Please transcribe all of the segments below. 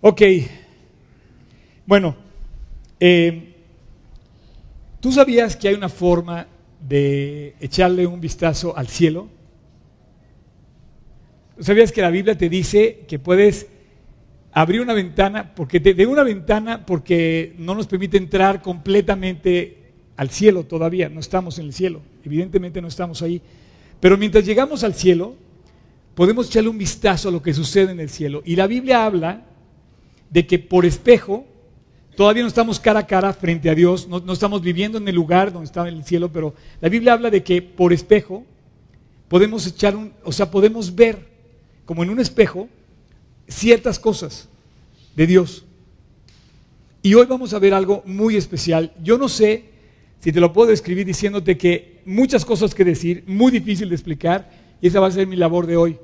Ok. Bueno, eh, ¿tú sabías que hay una forma de echarle un vistazo al cielo? ¿Sabías que la Biblia te dice que puedes abrir una ventana, porque de una ventana porque no nos permite entrar completamente al cielo todavía, no estamos en el cielo, evidentemente no estamos ahí, pero mientras llegamos al cielo, podemos echarle un vistazo a lo que sucede en el cielo. Y la Biblia habla de que por espejo, todavía no estamos cara a cara frente a Dios, no, estamos viviendo en el lugar donde en el cielo, pero la Biblia habla de que por espejo podemos echar un, o sea, podemos ver como en un espejo ciertas cosas de Dios. Y hoy vamos a ver algo muy especial. Yo no sé si te lo puedo describir diciéndote que muchas cosas que decir, muy difícil de explicar, y esa va a ser mi labor de hoy.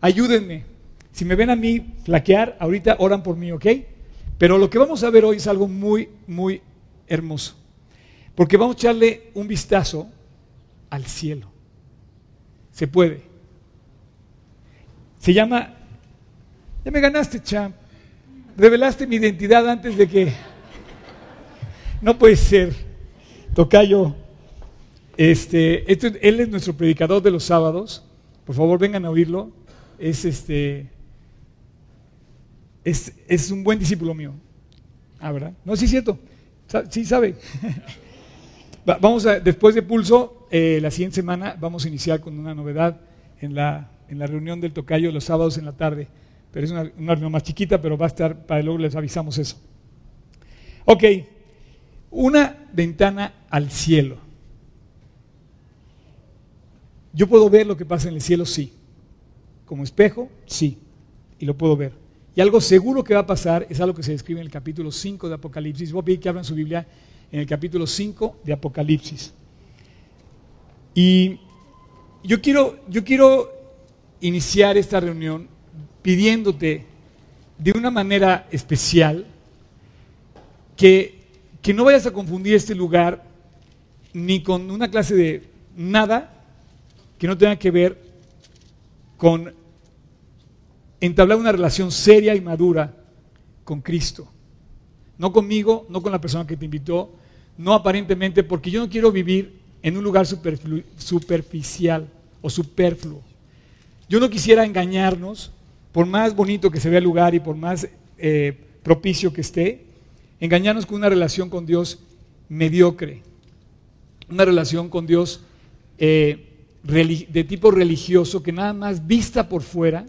Ayúdenme. Si me ven a mí flaquear, ahorita oran por mí, ¿ok? Pero lo que vamos a ver hoy es algo muy, muy hermoso. Porque vamos a echarle un vistazo al cielo. Se puede. Se llama, ya me ganaste, champ. Revelaste mi identidad antes de que... No puede ser. Tocayo. Este, él es nuestro predicador de los sábados. Por favor, vengan a oírlo. Es este es, un buen discípulo mío. Ah, ¿verdad? No, sí es cierto. Sí sabe. vamos a, después de Pulso, eh, la siguiente semana vamos a iniciar con una novedad en la, en la reunión del tocayo los sábados en la tarde. Pero es una, una reunión más chiquita, pero va a estar, para luego les avisamos eso. Ok, una ventana al cielo. Yo puedo ver lo que pasa en el cielo, sí. Como espejo, sí. Y lo puedo ver. Y algo seguro que va a pasar es algo que se describe en el capítulo 5 de Apocalipsis. Voy a pedir que abran su Biblia en el capítulo 5 de Apocalipsis. Y yo quiero, yo quiero iniciar esta reunión pidiéndote de una manera especial que, que no vayas a confundir este lugar ni con una clase de nada que no tenga que ver con entablar una relación seria y madura con Cristo. No conmigo, no con la persona que te invitó, no aparentemente, porque yo no quiero vivir en un lugar superficial o superfluo. Yo no quisiera engañarnos, por más bonito que se vea el lugar y por más eh, propicio que esté, engañarnos con una relación con Dios mediocre, una relación con Dios eh, de tipo religioso que nada más vista por fuera,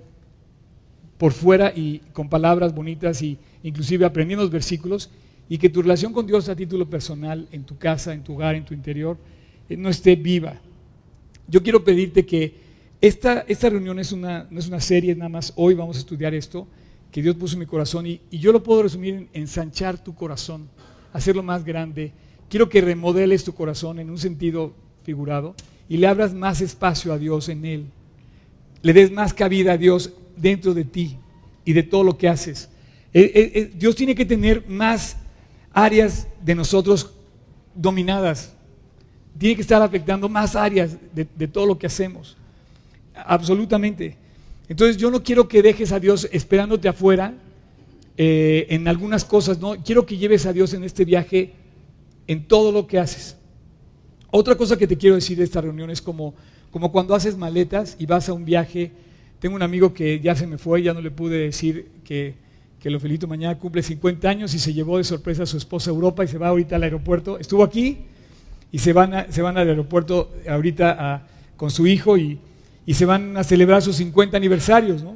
por fuera y con palabras bonitas y inclusive aprendiendo los versículos y que tu relación con Dios a título personal, en tu casa, en tu hogar, en tu interior, eh, no esté viva. Yo quiero pedirte que esta, esta reunión es una, no es una serie, nada más hoy vamos a estudiar esto que Dios puso en mi corazón y, yo lo puedo resumir en ensanchar tu corazón, hacerlo más grande. Quiero que remodeles tu corazón en un sentido figurado y le abras más espacio a Dios en él. Le des más cabida a Dios dentro de ti y de todo lo que haces. Eh, eh, eh, Dios tiene que tener más áreas de nosotros dominadas. Tiene que estar afectando más áreas de, todo lo que hacemos. Absolutamente. Entonces yo no quiero que dejes a Dios esperándote afuera en algunas cosas, no. Quiero que lleves a Dios en este viaje en todo lo que haces. Otra cosa que te quiero decir de esta reunión es como, como cuando haces maletas y vas a un viaje tengo un amigo que ya se me fue, ya no le pude decir que, que lo felicito mañana, cumple 50 años y se llevó de sorpresa a su esposa a Europa y se va ahorita al aeropuerto. Estuvo aquí y se van, se van al aeropuerto ahorita con su hijo y, se van a celebrar sus 50 aniversarios. ¿no?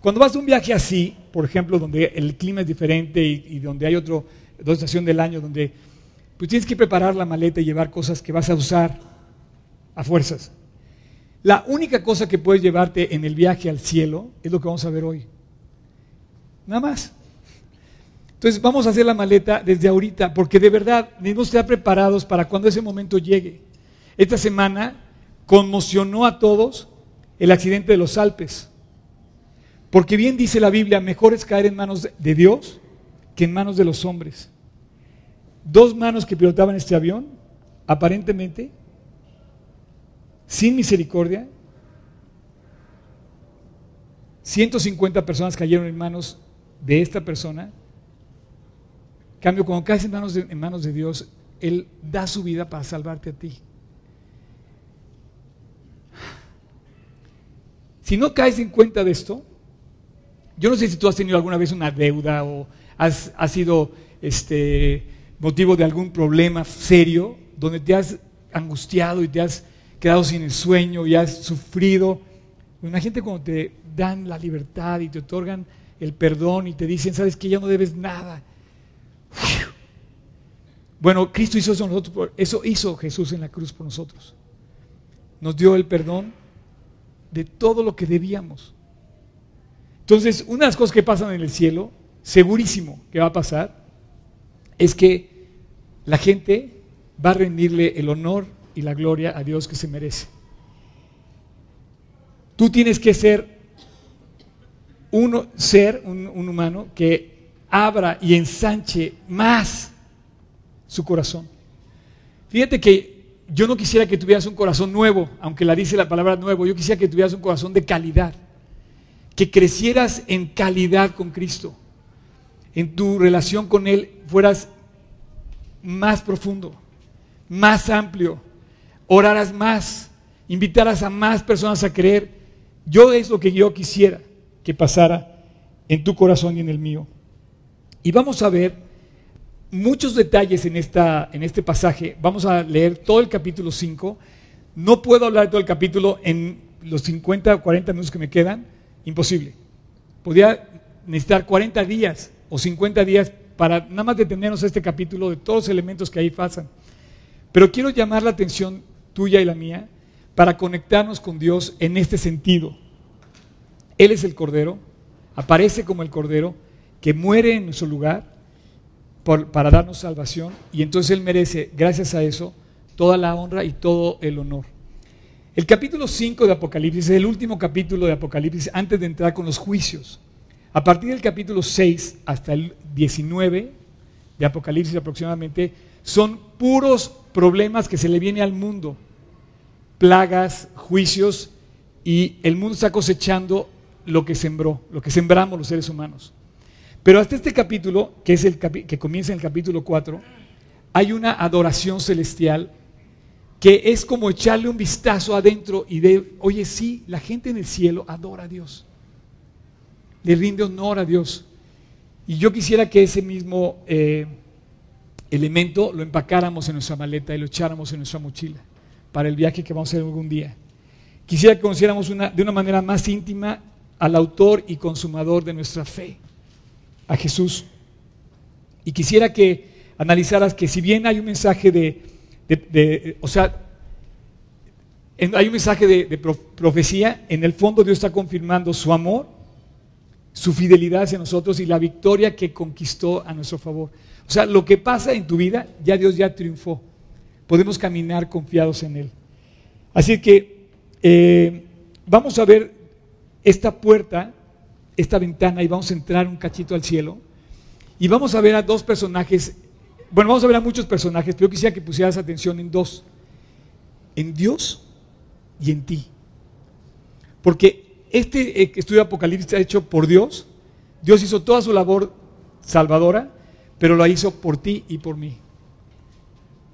Cuando vas a un viaje así, por ejemplo, donde el clima es diferente y, donde hay otra estación del año, donde pues tienes que preparar la maleta y llevar cosas que vas a usar a fuerzas. La única cosa que puedes llevarte en el viaje al cielo es lo que vamos a ver hoy. Nada más. Entonces vamos a hacer la maleta desde ahorita, porque de verdad debemos estar preparados para cuando ese momento llegue. Esta semana conmocionó a todos el accidente de los Alpes. Porque bien dice la Biblia, mejor es caer en manos de Dios que en manos de los hombres. Dos manos que pilotaban este avión, aparentemente, sin misericordia. 150 personas cayeron en manos de esta persona. En cambio, cuando caes en manos, de, en manos de Dios, Él da su vida para salvarte a ti. Si no caes en cuenta de esto, yo no sé si tú has tenido alguna vez una deuda o has, sido este, motivo de algún problema serio, donde te has angustiado y te has quedado sin el sueño y has sufrido. Imagínate cuando te dan la libertad y te otorgan el perdón y te dicen, sabes que ya no debes nada. Bueno, Cristo hizo eso, nosotros, eso hizo Jesús en la cruz por nosotros. Nos dio el perdón de todo lo que debíamos. Entonces, una de las cosas que pasan en el cielo, segurísimo que va a pasar, es que la gente va a rendirle el honor y la gloria a Dios que se merece. Tú tienes que ser uno, ser un, humano que abra y ensanche más su corazón. Fíjate que yo no quisiera que tuvieras un corazón nuevo, aunque la dice la palabra nuevo, yo quisiera que tuvieras un corazón de calidad, que crecieras en calidad con Cristo, en tu relación con Él fueras más profundo, más amplio, oraras más, invitaras a más personas a creer. Yo es lo que yo quisiera que pasara en tu corazón y en el mío. Y vamos a ver muchos detalles en, esta, en este pasaje. Vamos a leer todo el capítulo 5. No puedo hablar todo el capítulo en los 50 o 40 minutos que me quedan. Imposible. Podría necesitar 40 días o 50 días para nada más detenernos a este capítulo de todos los elementos que ahí pasan. Pero quiero llamar la atención tuya y la mía para conectarnos con Dios en este sentido. Él es el Cordero, aparece como el Cordero que muere en nuestro lugar para darnos salvación y entonces Él merece, gracias a eso, toda la honra y todo el honor. El capítulo 5 de Apocalipsis es el último capítulo de Apocalipsis antes de entrar con los juicios. A partir del capítulo 6 hasta el 19 de Apocalipsis aproximadamente, son puros problemas que se le viene al mundo, plagas, juicios, y el mundo está cosechando lo que sembró, lo que sembramos los seres humanos. Pero hasta este capítulo, que, es el que comienza en el capítulo 4, hay una adoración celestial que es como echarle un vistazo adentro y de, oye, sí, la gente en el cielo adora a Dios, le rinde honor a Dios. Y yo quisiera que ese mismo eh, elemento lo empacáramos en nuestra maleta y lo echáramos en nuestra mochila para el viaje que vamos a hacer algún día. Quisiera que conociéramos de una manera más íntima al autor y consumador de nuestra fe, a Jesús. Y quisiera que analizaras que si bien hay un mensaje de, o sea, hay un mensaje de, profecía, en el fondo Dios está confirmando su amor, su fidelidad hacia nosotros y la victoria que conquistó a nuestro favor. O sea, lo que pasa en tu vida, ya Dios ya triunfó. Podemos caminar confiados en Él. Así que eh, vamos a ver esta puerta, esta ventana y vamos a entrar un cachito al cielo. Y vamos a ver a dos personajes. Bueno, vamos a ver a muchos personajes, pero yo quisiera que pusieras atención en dos. En Dios y en ti. Porque este eh, estudio de Apocalipsis está hecho por Dios. Dios hizo toda su labor salvadora pero lo hizo por ti y por mí.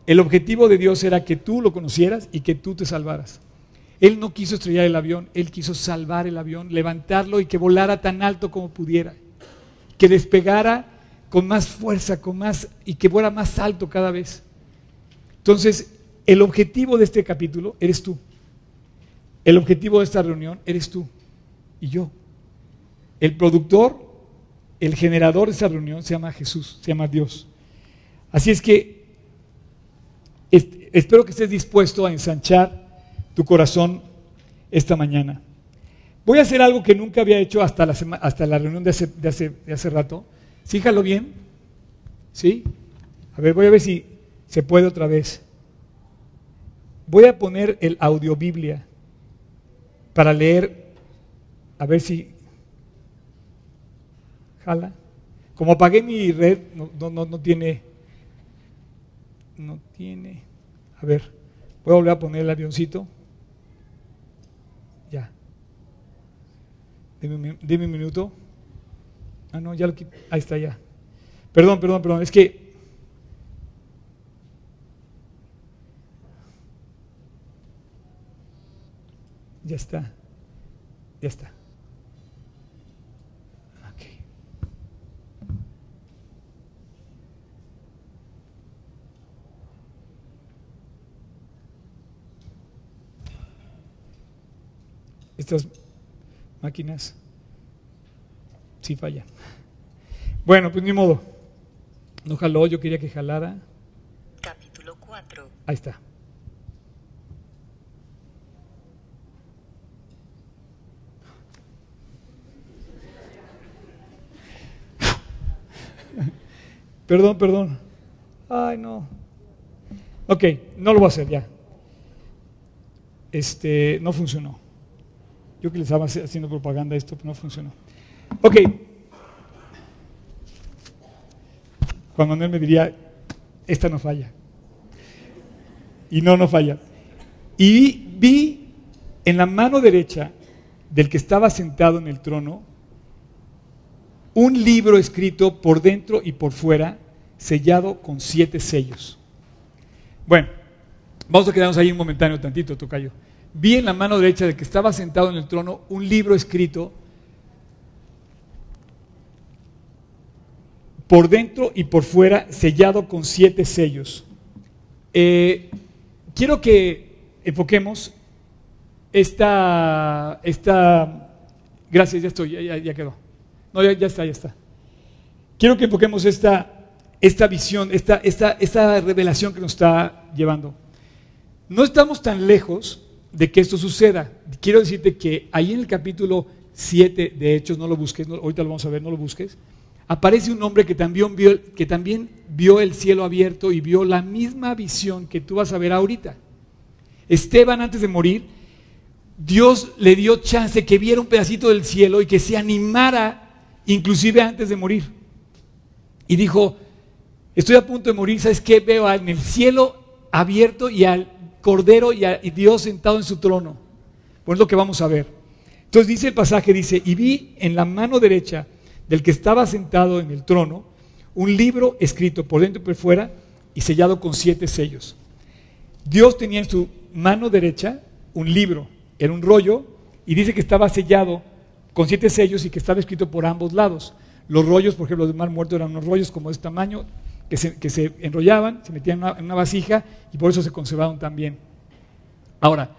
El objetivo de Dios era que tú lo conocieras y que tú te salvaras. Él no quiso estrellar el avión, Él quiso salvar el avión, levantarlo y que volara tan alto como pudiera, que despegara con más fuerza, con más y que fuera más alto cada vez. Entonces, el objetivo de este capítulo eres tú. El objetivo de esta reunión eres tú y yo. El productor el generador de esa reunión se llama Jesús, se llama Dios. Así es que espero que estés dispuesto a ensanchar tu corazón esta mañana. Voy a hacer algo que nunca había hecho hasta la, hasta la reunión de hace, de, hace, de hace rato. Fíjalo bien. ¿Sí? A ver, voy a ver si se puede otra vez. Voy a poner el audio Biblia para leer, a ver si como apagué mi red, no, no, no, tiene. No tiene. A ver, voy a volver a poner el avioncito. Ya. Dime, un minuto. Ah, no, ya lo quité. Ahí está, ya. Perdón, perdón, perdón. Es que. Ya está. Ya está. Estas máquinas sí fallan. Bueno, pues ni modo. No jaló, yo quería que jalara. Capítulo 4. Ahí está. Perdón, perdón. Ay, no. Ok, no lo voy a hacer ya. Este, no funcionó. Yo que les estaba haciendo propaganda esto, pero no funcionó. Ok. Juan Manuel me diría, esta no falla. Y no, no falla. Y vi en la mano derecha del que estaba sentado en el trono un libro escrito por dentro y por fuera, sellado con siete sellos. Bueno, vamos a quedarnos ahí un momentáneo tantito, Tocayo. Vi en la mano derecha del que estaba sentado en el trono un libro escrito por dentro y por fuera, sellado con siete sellos. Eh, quiero que enfoquemos esta, esta, gracias, ya estoy, ya, ya quedó. No, ya, ya, está, ya está. Quiero que enfoquemos esta, esta visión, esta, esta, esta revelación que nos está llevando. No estamos tan lejos de que esto suceda. Quiero decirte que ahí en el capítulo 7 de Hechos, no lo busques, ahorita lo vamos a ver, no lo busques, aparece un hombre que también, vio, que también vio el cielo abierto y vio la misma visión que tú vas a ver ahorita. Esteban antes de morir, Dios le dio chance que viera un pedacito del cielo y que se animara inclusive antes de morir. Y dijo, estoy a punto de morir, ¿sabes qué? Veo en el cielo abierto y al Cordero y, Dios sentado en su trono. Pues es lo que vamos a ver. Entonces dice el pasaje, dice, y vi en la mano derecha del que estaba sentado en el trono un libro escrito por dentro y por fuera y sellado con siete sellos. Dios tenía en su mano derecha un libro, era un rollo, y dice que estaba sellado con siete sellos y que estaba escrito por ambos lados. Los rollos, por ejemplo, del mar muerto eran unos rollos como de este tamaño, que se, enrollaban, se metían en una, vasija y por eso se conservaron también. Ahora,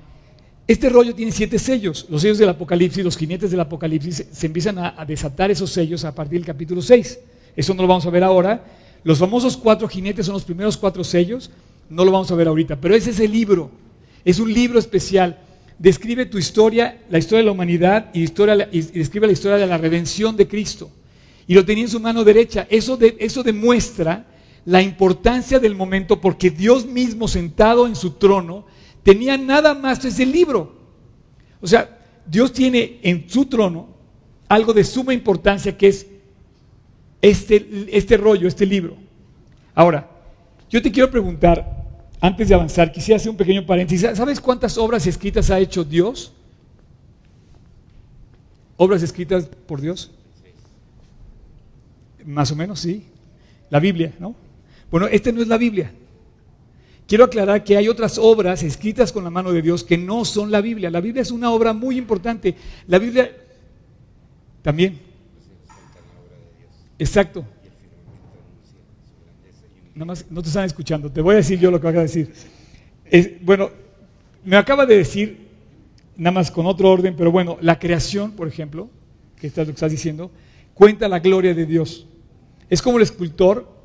este rollo tiene siete sellos. Los sellos del Apocalipsis, los jinetes del Apocalipsis, se, empiezan a, desatar esos sellos a partir del capítulo 6. Eso no lo vamos a ver ahora. Los famosos cuatro jinetes son los primeros cuatro sellos. No lo vamos a ver ahorita. Pero ese es el libro. Es un libro especial describe tu historia, la historia de la humanidad y, historia, y describe la historia de la redención de Cristo. Y lo tenía en su mano derecha. Eso, eso demuestra la importancia del momento porque Dios mismo sentado en su trono tenía nada más ese libro. O sea, Dios tiene en su trono algo de suma importancia que es este, este rollo, este libro. Ahora, yo te quiero preguntar, antes de avanzar, quisiera hacer un pequeño paréntesis. ¿Sabes cuántas obras escritas ha hecho Dios? ¿Obras escritas por Dios? Más o menos, sí. La Biblia, ¿no? Bueno, esta no es la Biblia. Quiero aclarar que hay otras obras escritas con la mano de Dios que no son la Biblia. La Biblia es una obra muy importante. La Biblia también. Exacto. Nada más no te están escuchando. Te voy a decir yo lo que voy a decir. bueno, me acaba de decir, nada más con otro orden, pero bueno, la creación, por ejemplo, que es lo que estás diciendo, cuenta la gloria de Dios. Es como el escultor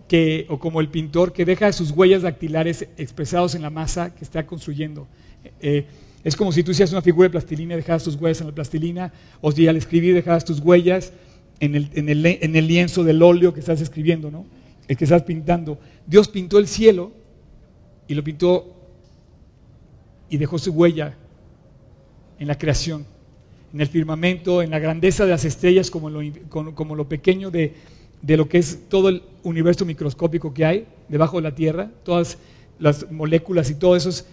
o como el pintor que deja sus huellas dactilares expresados en la masa que está construyendo. Eh, es como si tú hicieras una figura de plastilina y dejaras tus huellas en la plastilina, o si al escribir dejaras tus huellas en el, en el, en el lienzo del óleo que estás escribiendo, ¿no? el que estás pintando. Dios pintó el cielo y lo pintó y dejó su huella en la creación, en el firmamento, en la grandeza de las estrellas, como lo, como lo pequeño de, de lo que es todo el universo microscópico que hay debajo de la Tierra, todas las moléculas y todo eso es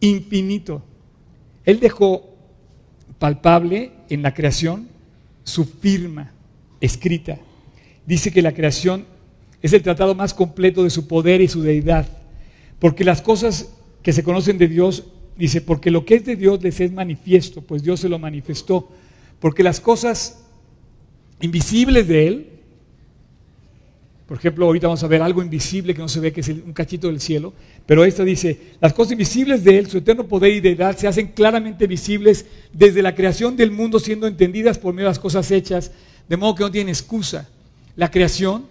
infinito. Él dejó palpable en la creación su firma escrita. Dice que la creación es el tratado más completo de su poder y su deidad. Porque las cosas que se conocen de Dios, dice, porque lo que es de Dios les es manifiesto, pues Dios se lo manifestó. Porque las cosas invisibles de Él, por ejemplo, ahorita vamos a ver algo invisible que no se ve, que es un cachito del cielo, pero esta dice, las cosas invisibles de Él, su eterno poder y deidad, se hacen claramente visibles desde la creación del mundo, siendo entendidas por medio de las cosas hechas, de modo que no tienen excusa. La creación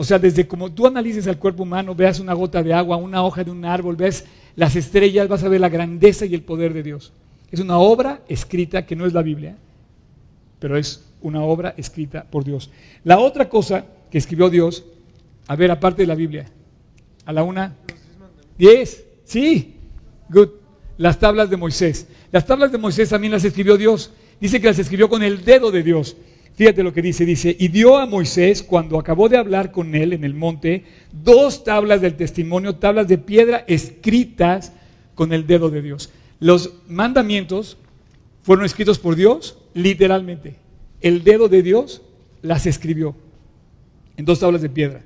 o sea, desde como tú analices al cuerpo humano, veas una gota de agua, una hoja de un árbol, ves las estrellas, vas a ver la grandeza y el poder de Dios. Es una obra escrita que no es la Biblia, pero es una obra escrita por Dios. La otra cosa que escribió Dios, a ver, aparte de la Biblia, a la una, diez, sí, good, las tablas de Moisés. Las tablas de Moisés también las escribió Dios. Dice que las escribió con el dedo de Dios. Fíjate lo que dice, dice, y dio a Moisés, cuando acabó de hablar con él en el monte, dos tablas del testimonio, tablas de piedra escritas con el dedo de Dios. Los mandamientos fueron escritos por Dios, literalmente. El dedo de Dios las escribió en dos tablas de piedra.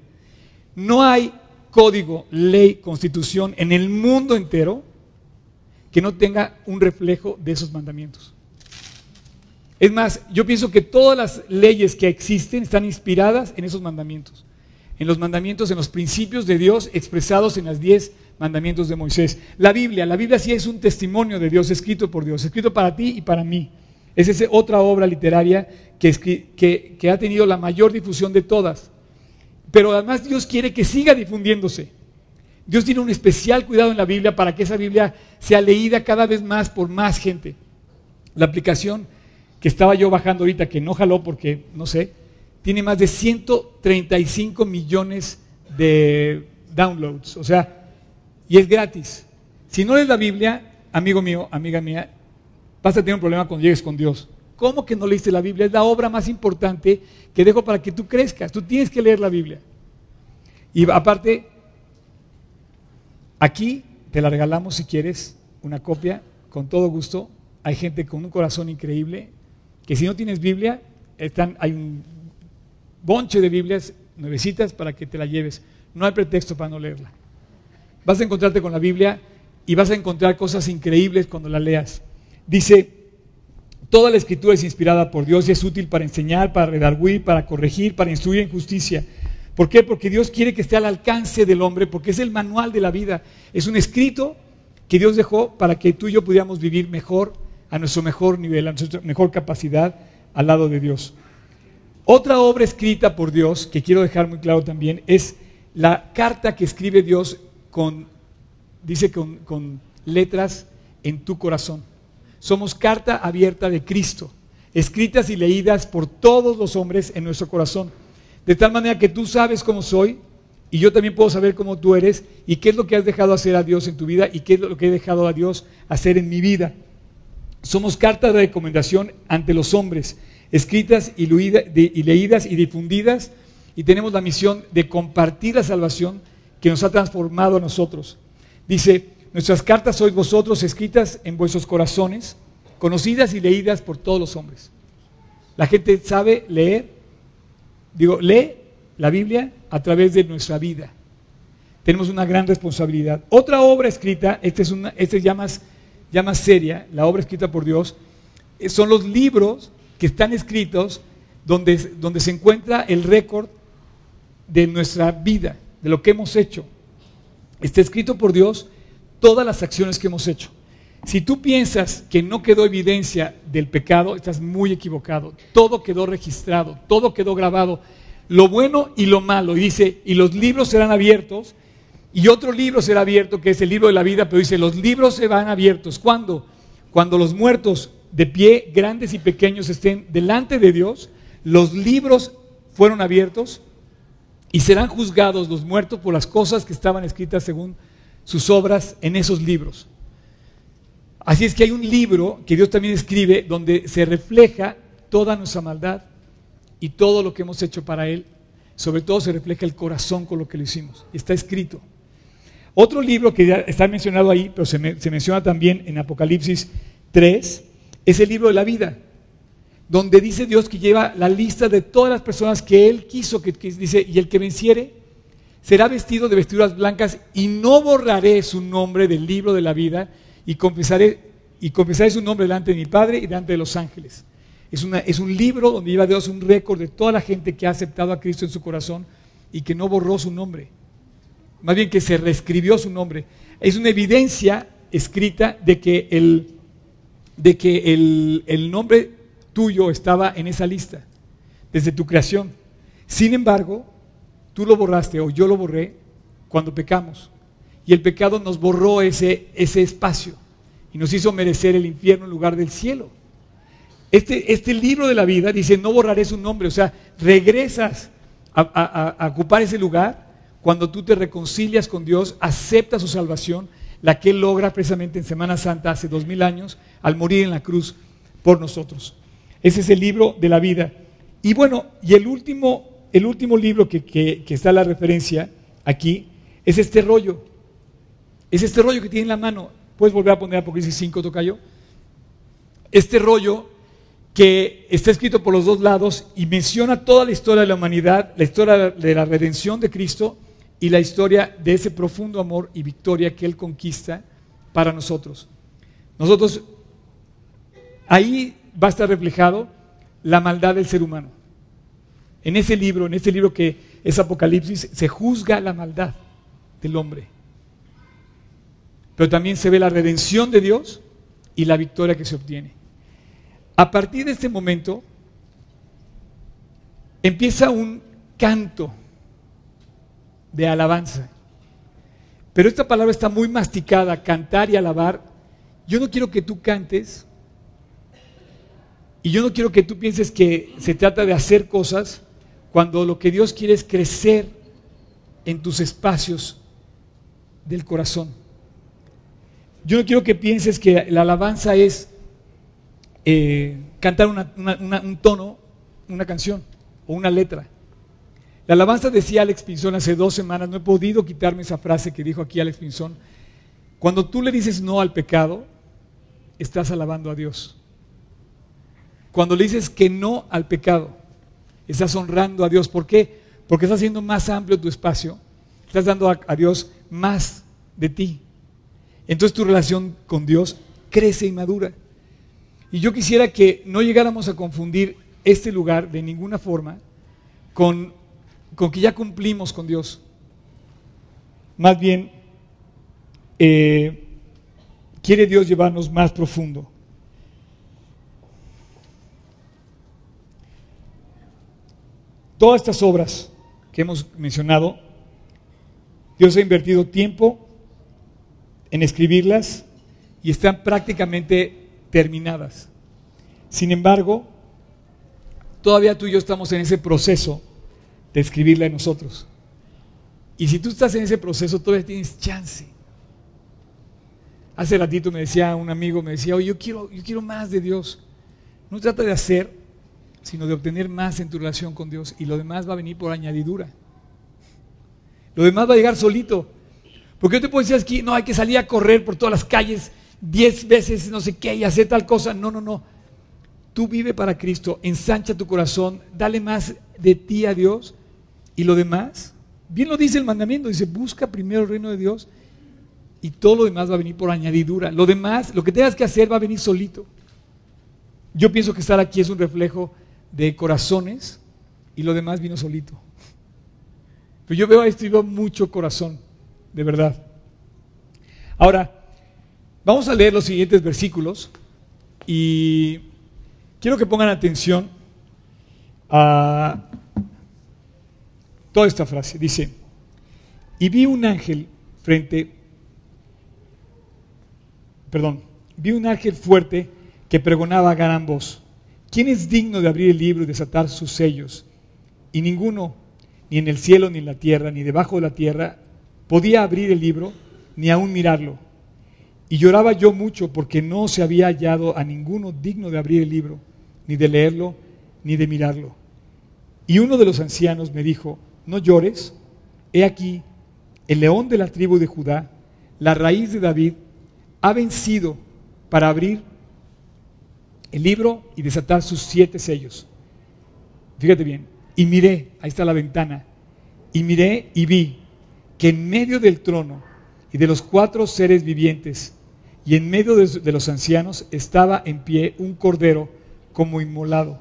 No hay código, ley, constitución en el mundo entero que no tenga un reflejo de esos mandamientos. Es más, yo pienso que todas las leyes que existen están inspiradas en esos mandamientos. En los mandamientos, en los principios de Dios expresados en las diez mandamientos de Moisés. La Biblia, la Biblia sí es un testimonio de Dios escrito por Dios, escrito para ti y para mí. Es esa otra obra literaria que, que, que ha tenido la mayor difusión de todas. Pero además Dios quiere que siga difundiéndose. Dios tiene un especial cuidado en la Biblia para que esa Biblia sea leída cada vez más por más gente. La aplicación que estaba yo bajando ahorita, que no jaló porque, no sé, tiene más de 135 millones de downloads. O sea, y es gratis. Si no lees la Biblia, amigo mío, amiga mía, vas a tener un problema cuando llegues con Dios. ¿Cómo que no leíste la Biblia? Es la obra más importante que dejo para que tú crezcas. Tú tienes que leer la Biblia. Y aparte, aquí te la regalamos si quieres, una copia, con todo gusto. Hay gente con un corazón increíble que si no tienes Biblia, están, hay un bonche de Biblias nuevecitas para que te la lleves. No hay pretexto para no leerla. Vas a encontrarte con la Biblia y vas a encontrar cosas increíbles cuando la leas. Dice, toda la escritura es inspirada por Dios y es útil para enseñar, para redarguir, para corregir, para instruir en justicia. ¿Por qué? Porque Dios quiere que esté al alcance del hombre, porque es el manual de la vida. Es un escrito que Dios dejó para que tú y yo pudiéramos vivir mejor a nuestro mejor nivel, a nuestra mejor capacidad al lado de Dios. Otra obra escrita por Dios, que quiero dejar muy claro también, es la carta que escribe Dios con, dice con, con letras en tu corazón. Somos carta abierta de Cristo, escritas y leídas por todos los hombres en nuestro corazón. De tal manera que tú sabes cómo soy y yo también puedo saber cómo tú eres y qué es lo que has dejado hacer a Dios en tu vida y qué es lo que he dejado a Dios hacer en mi vida. Somos cartas de recomendación ante los hombres, escritas y, leídas y difundidas, y tenemos la misión de compartir la salvación que nos ha transformado a nosotros. Dice, nuestras cartas sois vosotros escritas en vuestros corazones, conocidas y leídas por todos los hombres. La gente sabe leer, digo, lee la Biblia a través de nuestra vida. Tenemos una gran responsabilidad. Otra obra escrita, esta es una, este ya más ya más seria, la obra escrita por Dios, eh, son los libros que están escritos donde, donde se encuentra el récord de nuestra vida, de lo que hemos hecho. Está escrito por Dios todas las acciones que hemos hecho. Si tú piensas que no quedó evidencia del pecado, estás muy equivocado. Todo quedó registrado, todo quedó grabado, lo bueno y lo malo. Y dice, y los libros serán abiertos y otro libro será abierto, que es el libro de la vida, pero dice, los libros se van abiertos. ¿Cuándo? Cuando los muertos de pie, grandes y pequeños, estén delante de Dios, los libros fueron abiertos y serán juzgados los muertos por las cosas que estaban escritas según sus obras en esos libros. Así es que hay un libro que Dios también escribe donde se refleja toda nuestra maldad y todo lo que hemos hecho para Él. Sobre todo se refleja el corazón con lo que lo hicimos. Está escrito. Otro libro que ya está mencionado ahí, pero se, menciona también en Apocalipsis 3, es el libro de la vida, donde dice Dios que lleva la lista de todas las personas que Él quiso, que, que dice, y el que venciere será vestido de vestiduras blancas y no borraré su nombre del libro de la vida y confesaré, y confesaré su nombre delante de mi Padre y delante de los ángeles. Es, es un libro donde lleva Dios un récord de toda la gente que ha aceptado a Cristo en su corazón y que no borró su nombre. Más bien que se reescribió su nombre. Es una evidencia escrita de que el, de que el, el nombre tuyo estaba en esa lista, desde tu creación. Sin embargo, tú lo borraste o yo lo borré cuando pecamos. Y el pecado nos borró ese, ese espacio y nos hizo merecer el infierno en lugar del cielo. Este, este libro de la vida dice, no borraré su nombre, o sea, regresas a, a ocupar ese lugar cuando tú te reconcilias con Dios, aceptas su salvación, la que Él logra precisamente en Semana Santa hace dos mil años, al morir en la cruz por nosotros. Ese es el libro de la vida. Y bueno, y el último, el último libro que, que, que está la referencia aquí es este rollo. Es este rollo que tiene en la mano. Puedes volver a poner Apocalipsis 5, tocayo. Este rollo que está escrito por los dos lados y menciona toda la historia de la humanidad, la historia de la redención de Cristo y la historia de ese profundo amor y victoria que Él conquista para nosotros. Nosotros, ahí va a estar reflejado la maldad del ser humano. En ese libro, en ese libro que es Apocalipsis, se juzga la maldad del hombre. Pero también se ve la redención de Dios y la victoria que se obtiene. A partir de este momento empieza un canto de alabanza. Pero esta palabra está muy masticada, cantar y alabar. Yo no quiero que tú cantes y yo no quiero que tú pienses que se trata de hacer cosas cuando lo que Dios quiere es crecer en tus espacios del corazón. Yo no quiero que pienses que la alabanza es eh, cantar un tono, una canción o una letra. La alabanza decía Alex Pinzón hace dos semanas, no he podido quitarme esa frase que dijo aquí Alex Pinzón. Cuando tú le dices no al pecado, estás alabando a Dios. Cuando le dices que no al pecado, estás honrando a Dios. ¿Por qué? Porque estás haciendo más amplio tu espacio. Estás dando a, Dios más de ti. Entonces tu relación con Dios crece y madura. Y yo quisiera que no llegáramos a confundir este lugar de ninguna forma con, con que ya cumplimos con Dios. Más bien, eh, quiere Dios llevarnos más profundo. Todas estas obras que hemos mencionado, Dios ha invertido tiempo en escribirlas y están prácticamente terminadas. Sin embargo, todavía tú y yo estamos en ese proceso de escribirla en nosotros. Y si tú estás en ese proceso, todavía tienes chance. Hace ratito me decía un amigo, me decía, oye, yo quiero, yo quiero más de Dios. No trata de hacer sino de obtener más en tu relación con Dios. Y lo demás va a venir por añadidura. Lo demás va a llegar solito. Porque yo te puedo decir aquí, no, hay que salir a correr por todas las calles diez veces, no sé qué, y hacer tal cosa. No, no, no. Tú vive para Cristo, ensancha tu corazón, dale más de ti a Dios. Y lo demás, bien lo dice el mandamiento, dice, busca primero el reino de Dios y todo lo demás va a venir por añadidura. Lo demás, lo que tengas que hacer va a venir solito. Yo pienso que estar aquí es un reflejo de corazones y lo demás vino solito. Pero yo veo esto y veo mucho corazón, de verdad. Ahora, vamos a leer los siguientes versículos y quiero que pongan atención a toda esta frase. Dice, y vi un ángel frente, perdón, vi un ángel fuerte que pregonaba a gran voz ¿Quién es digno de abrir el libro y desatar sus sellos? Y ninguno, ni en el cielo, ni en la tierra, ni debajo de la tierra, podía abrir el libro, ni aún mirarlo. Y lloraba yo mucho porque no se había hallado a ninguno digno de abrir el libro, ni de leerlo, ni de mirarlo. Y uno de los ancianos me dijo, no llores, he aquí, el león de la tribu de Judá, la raíz de David, ha vencido para abrir el libro y desatar sus siete sellos. Fíjate bien, y miré, ahí está la ventana, y miré y vi que en medio del trono y de los cuatro seres vivientes y en medio de, los ancianos estaba en pie un cordero como inmolado,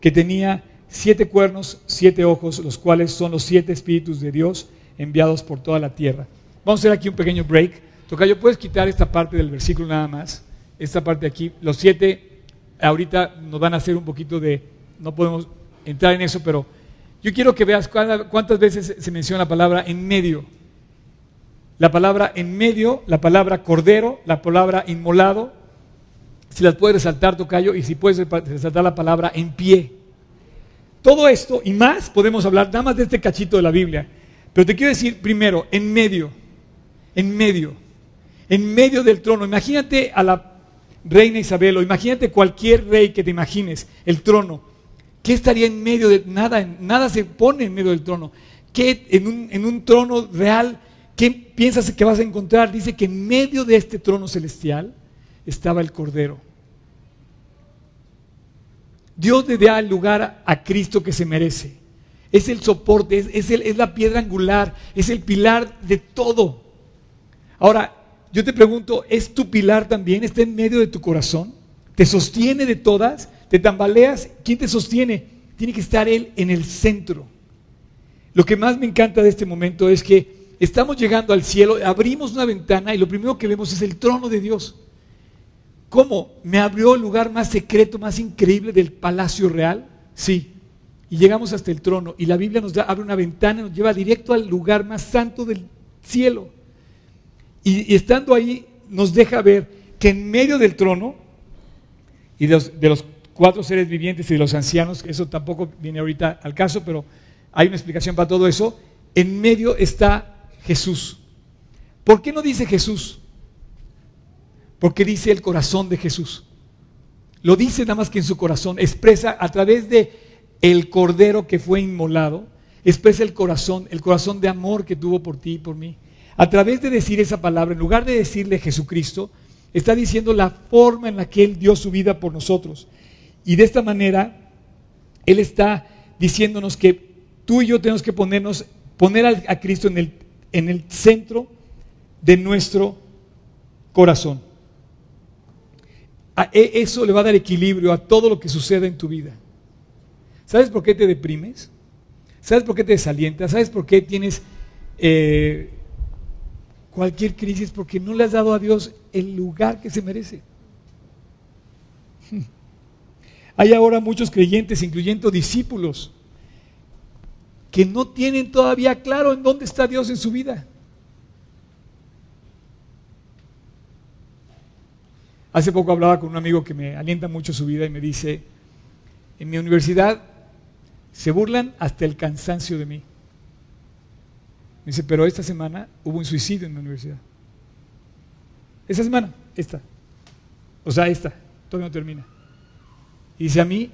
que tenía siete cuernos, siete ojos, los cuales son los siete espíritus de Dios enviados por toda la tierra. Vamos a hacer aquí un pequeño break. Tocayo, ¿puedes quitar esta parte del versículo nada más? Esta parte de aquí. Los siete ahorita nos van a hacer un poquito de... No podemos entrar en eso, pero yo quiero que veas cuántas veces se menciona la palabra en medio. La palabra en medio, la palabra cordero, la palabra inmolado. Si las puedes resaltar, Tocayo, y si puedes resaltar la palabra en pie. Todo esto y más podemos hablar nada más de este cachito de la Biblia. Pero te quiero decir primero, en medio, en medio, en medio del trono. Imagínate a la reina Isabel o imagínate cualquier rey que te imagines, el trono. ¿Qué estaría en medio de nada? Nada se pone en medio del trono. ¿Qué en un, en un trono real? ¿Qué piensas que vas a encontrar? Dice que en medio de este trono celestial estaba el Cordero. Dios le da el lugar a Cristo que se merece. Es el soporte, es, es la piedra angular, es el pilar de todo. Ahora, yo te pregunto, ¿es tu pilar también? ¿Está en medio de tu corazón? ¿Te sostiene de todas? ¿Te tambaleas? ¿Quién te sostiene? Tiene que estar Él en el centro. Lo que más me encanta de este momento es que estamos llegando al cielo, abrimos una ventana y lo primero que vemos es el trono de Dios. ¿Cómo? ¿Me abrió el lugar más secreto, más increíble del palacio real? Sí. Y llegamos hasta el trono y la Biblia nos da, abre una ventana, nos lleva directo al lugar más santo del cielo. Y, estando ahí nos deja ver que en medio del trono y de los, de los cuatro seres vivientes y de los ancianos, eso tampoco viene ahorita al caso, pero hay una explicación para todo eso, en medio está Jesús. ¿Por qué no dice Jesús? Porque dice el corazón de Jesús. Lo dice nada más que en su corazón. Expresa a través de el cordero que fue inmolado, expresa el corazón, el corazón de amor que tuvo por ti y por mí. A través de decir esa palabra, en lugar de decirle Jesucristo, está diciendo la forma en la que Él dio su vida por nosotros. Y de esta manera, Él está diciéndonos que tú y yo tenemos que ponernos, poner a Cristo en el en el centro de nuestro corazón. E, eso le va a dar equilibrio a todo lo que suceda en tu vida. ¿Sabes por qué te deprimes? ¿Sabes por qué te desalientas? ¿Sabes por qué tienes eh, cualquier crisis? Porque no le has dado a Dios el lugar que se merece. Hay ahora muchos creyentes, incluyendo discípulos, que no tienen todavía claro en dónde está Dios en su vida. Hace poco hablaba con un amigo que me alienta mucho su vida y me dice, en mi universidad se burlan hasta el cansancio de mí. Me dice, pero esta semana hubo un suicidio en la universidad. Esta semana, esta. O sea, esta, todavía no termina. Y dice, a mí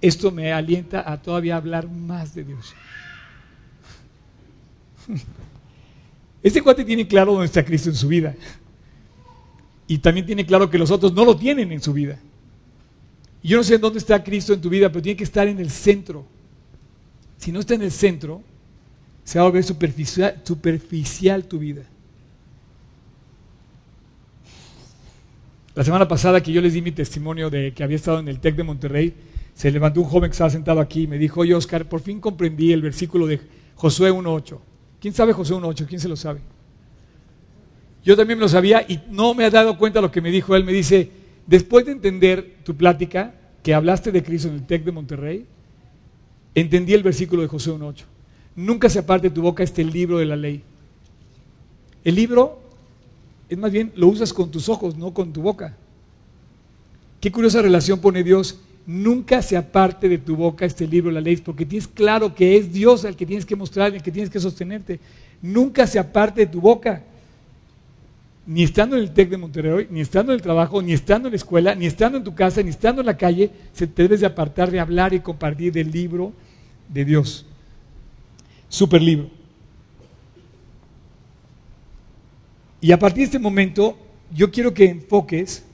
esto me alienta a todavía hablar más de Dios. Este cuate tiene claro dónde está Cristo en su vida. Y también tiene claro que los otros no lo tienen en su vida. Y yo no sé dónde está Cristo en tu vida, pero tiene que estar en el centro. Si no está en el centro, se va a superficial, superficial tu vida. La semana pasada que yo les di mi testimonio de que había estado en el TEC de Monterrey, se levantó un joven que estaba sentado aquí y me dijo, oye Oscar, por fin comprendí el versículo de Josué 1.8. ¿Quién sabe Josué 1.8? ¿Quién se lo sabe? Yo también me lo sabía y no me ha dado cuenta lo que me dijo él. Me dice, después de entender tu plática, que hablaste de Cristo en el TEC de Monterrey, entendí el versículo de Josué 1.8. Nunca se aparte de tu boca este libro de la ley. El libro es más bien, lo usas con tus ojos, no con tu boca. Qué curiosa relación pone Dios nunca se aparte de tu boca este libro, la ley, porque tienes claro que es Dios el que tienes que mostrar, el que tienes que sostenerte. Nunca se aparte de tu boca. Ni estando en el TEC de Monterrey, ni estando en el trabajo, ni estando en la escuela, ni estando en tu casa, ni estando en la calle, se te debes de apartar de hablar y compartir del libro de Dios. Super libro. Y a partir de este momento, yo quiero que enfoques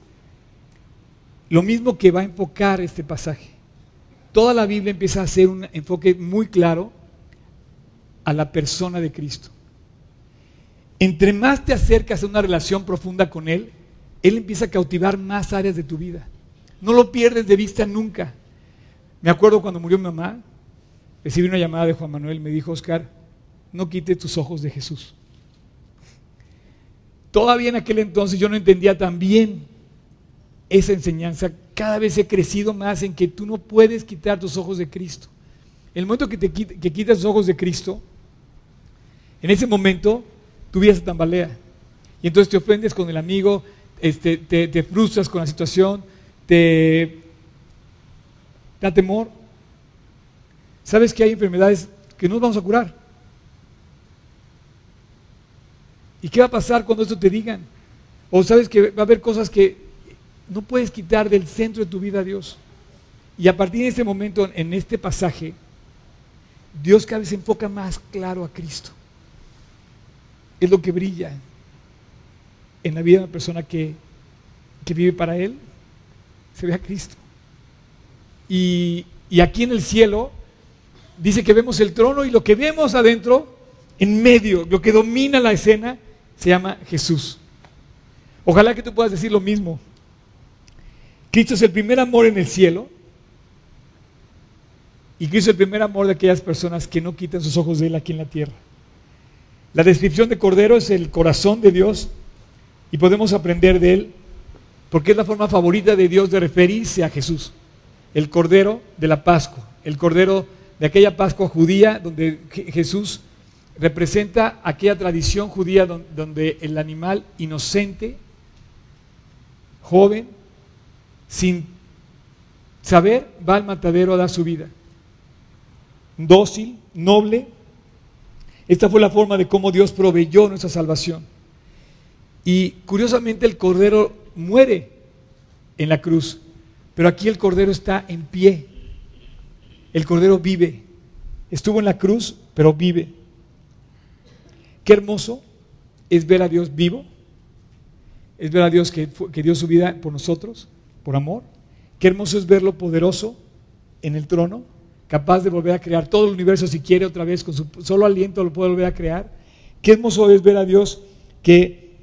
lo mismo que va a enfocar este pasaje. Toda la Biblia empieza a hacer un enfoque muy claro a la persona de Cristo. Entre más te acercas a una relación profunda con Él, Él empieza a cautivar más áreas de tu vida. No lo pierdes de vista nunca. Me acuerdo cuando murió mi mamá, recibí una llamada de Juan Manuel, me dijo, Oscar, no quites tus ojos de Jesús. Todavía en aquel entonces yo no entendía tan bien esa enseñanza. Cada vez he crecido más en que tú no puedes quitar tus ojos de Cristo. El momento que, te, que quitas tus ojos de Cristo, en ese momento tu vida se tambalea. Y entonces te ofendes con el amigo, este, te, frustras con la situación, te da temor. Sabes que hay enfermedades que no vamos a curar. ¿Y qué va a pasar cuando esto te digan? O sabes que va a haber cosas que no puedes quitar del centro de tu vida a Dios. Y a partir de este momento, en este pasaje, Dios cada vez se enfoca más claro a Cristo. Es lo que brilla en la vida de una persona que, que vive para Él. Se ve a Cristo. Y, y aquí en el cielo dice que vemos el trono y lo que vemos adentro, en medio, lo que domina la escena, se llama Jesús. Ojalá que tú puedas decir lo mismo. Cristo es el primer amor en el cielo. Y Cristo es el primer amor de aquellas personas que no quitan sus ojos de Él aquí en la tierra. La descripción de Cordero es el corazón de Dios y podemos aprender de Él porque es la forma favorita de Dios de referirse a Jesús. El Cordero de la Pascua, el Cordero de aquella Pascua judía donde Jesús representa aquella tradición judía donde el animal inocente, joven, sin saber, va al matadero a dar su vida. Dócil, noble. Esta fue la forma de cómo Dios proveyó nuestra salvación. Y curiosamente el Cordero muere en la cruz, pero aquí el Cordero está en pie. El Cordero vive. Estuvo en la cruz, pero vive. Qué hermoso es ver a Dios vivo, es ver a Dios que, dio su vida por nosotros, por amor. Qué hermoso es verlo poderoso en el trono, capaz de volver a crear todo el universo si quiere otra vez, con su solo aliento lo puede volver a crear. Qué hermoso es ver a Dios que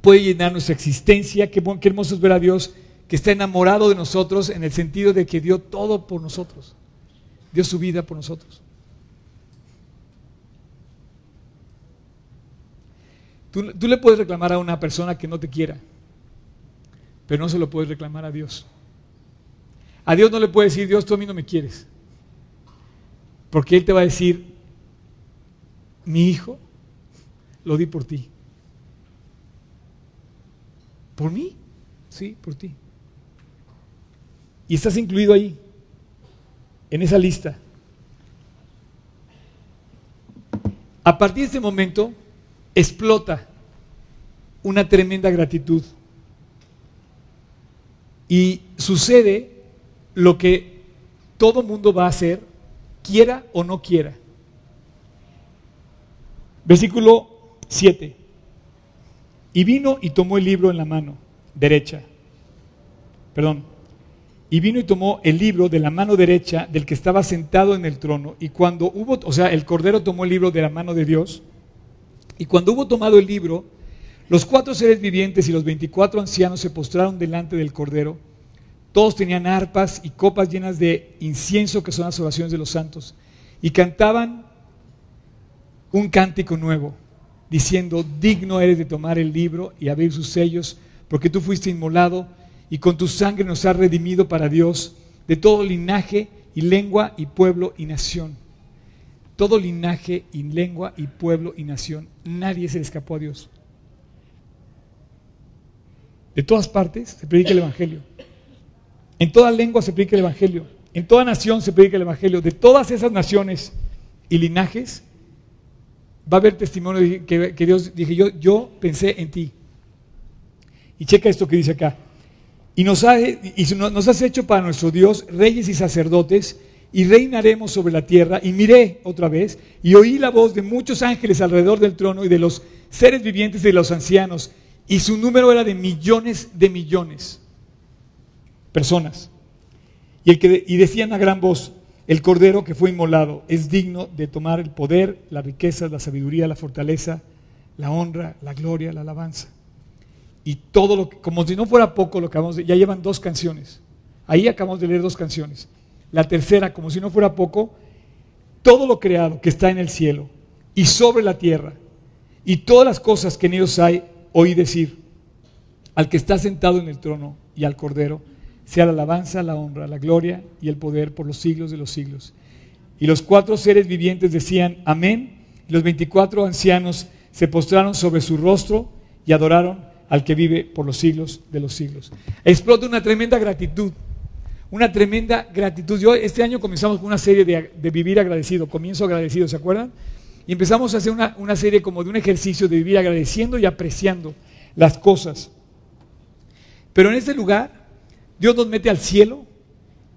puede llenar nuestra existencia, qué, qué hermoso es ver a Dios que está enamorado de nosotros en el sentido de que dio todo por nosotros, dio su vida por nosotros. Tú, le puedes reclamar a una persona que no te quiera, pero no se lo puedes reclamar a Dios. A Dios no le puedes decir, Dios, tú a mí no me quieres. Porque Él te va a decir, mi hijo, lo di por ti. ¿Por mí? Sí, por ti. Y estás incluido ahí, en esa lista. A partir de este momento, explota una tremenda gratitud. Y sucede lo que todo mundo va a hacer, quiera o no quiera. Versículo 7. Y vino y tomó el libro en la mano derecha. Perdón. Y vino y tomó el libro de la mano derecha del que estaba sentado en el trono. Y cuando hubo, o sea, el Cordero tomó el libro de la mano de Dios y cuando hubo tomado el libro, los cuatro seres vivientes y los veinticuatro ancianos se postraron delante del Cordero. Todos tenían arpas y copas llenas de incienso, que son las oraciones de los santos, y cantaban un cántico nuevo, diciendo, digno eres de tomar el libro y abrir sus sellos, porque tú fuiste inmolado y con tu sangre nos has redimido para Dios de todo linaje y lengua y pueblo y nación todo linaje y lengua y pueblo y nación. Nadie se escapó a Dios. De todas partes se predica el Evangelio. En toda lengua se predica el Evangelio. En toda nación se predica el Evangelio. De todas esas naciones y linajes va a haber testimonio que, que Dios dije, yo, yo pensé en ti. Y checa esto que dice acá. Y nos, has hecho para nuestro Dios reyes y sacerdotes y reinaremos sobre la tierra. Y miré otra vez y oí la voz de muchos ángeles alrededor del trono y de los seres vivientes y de los ancianos. Y su número era de millones de millones. personas. Y, el que, y decían a gran voz, el cordero que fue inmolado es digno de tomar el poder, la riqueza, la sabiduría, la fortaleza, la honra, la gloria, la alabanza. Y todo lo que, como si no fuera poco lo que acabamos de, ya llevan dos canciones. Ahí acabamos de leer dos canciones. La tercera, como si no fuera poco, todo lo creado que está en el cielo y sobre la tierra y todas las cosas que en ellos hay, oí decir, al que está sentado en el trono y al cordero, sea la alabanza, la honra, la gloria y el poder por los siglos de los siglos. Y los cuatro seres vivientes decían, amén. Y los veinticuatro ancianos se postraron sobre su rostro y adoraron al que vive por los siglos de los siglos. Explota una tremenda gratitud, una tremenda gratitud. Yo este año comenzamos con una serie de, vivir agradecido, comienzo agradecido, ¿se acuerdan? Y empezamos a hacer una, una serie como de un ejercicio de vivir agradeciendo y apreciando las cosas. Pero en este lugar Dios nos mete al cielo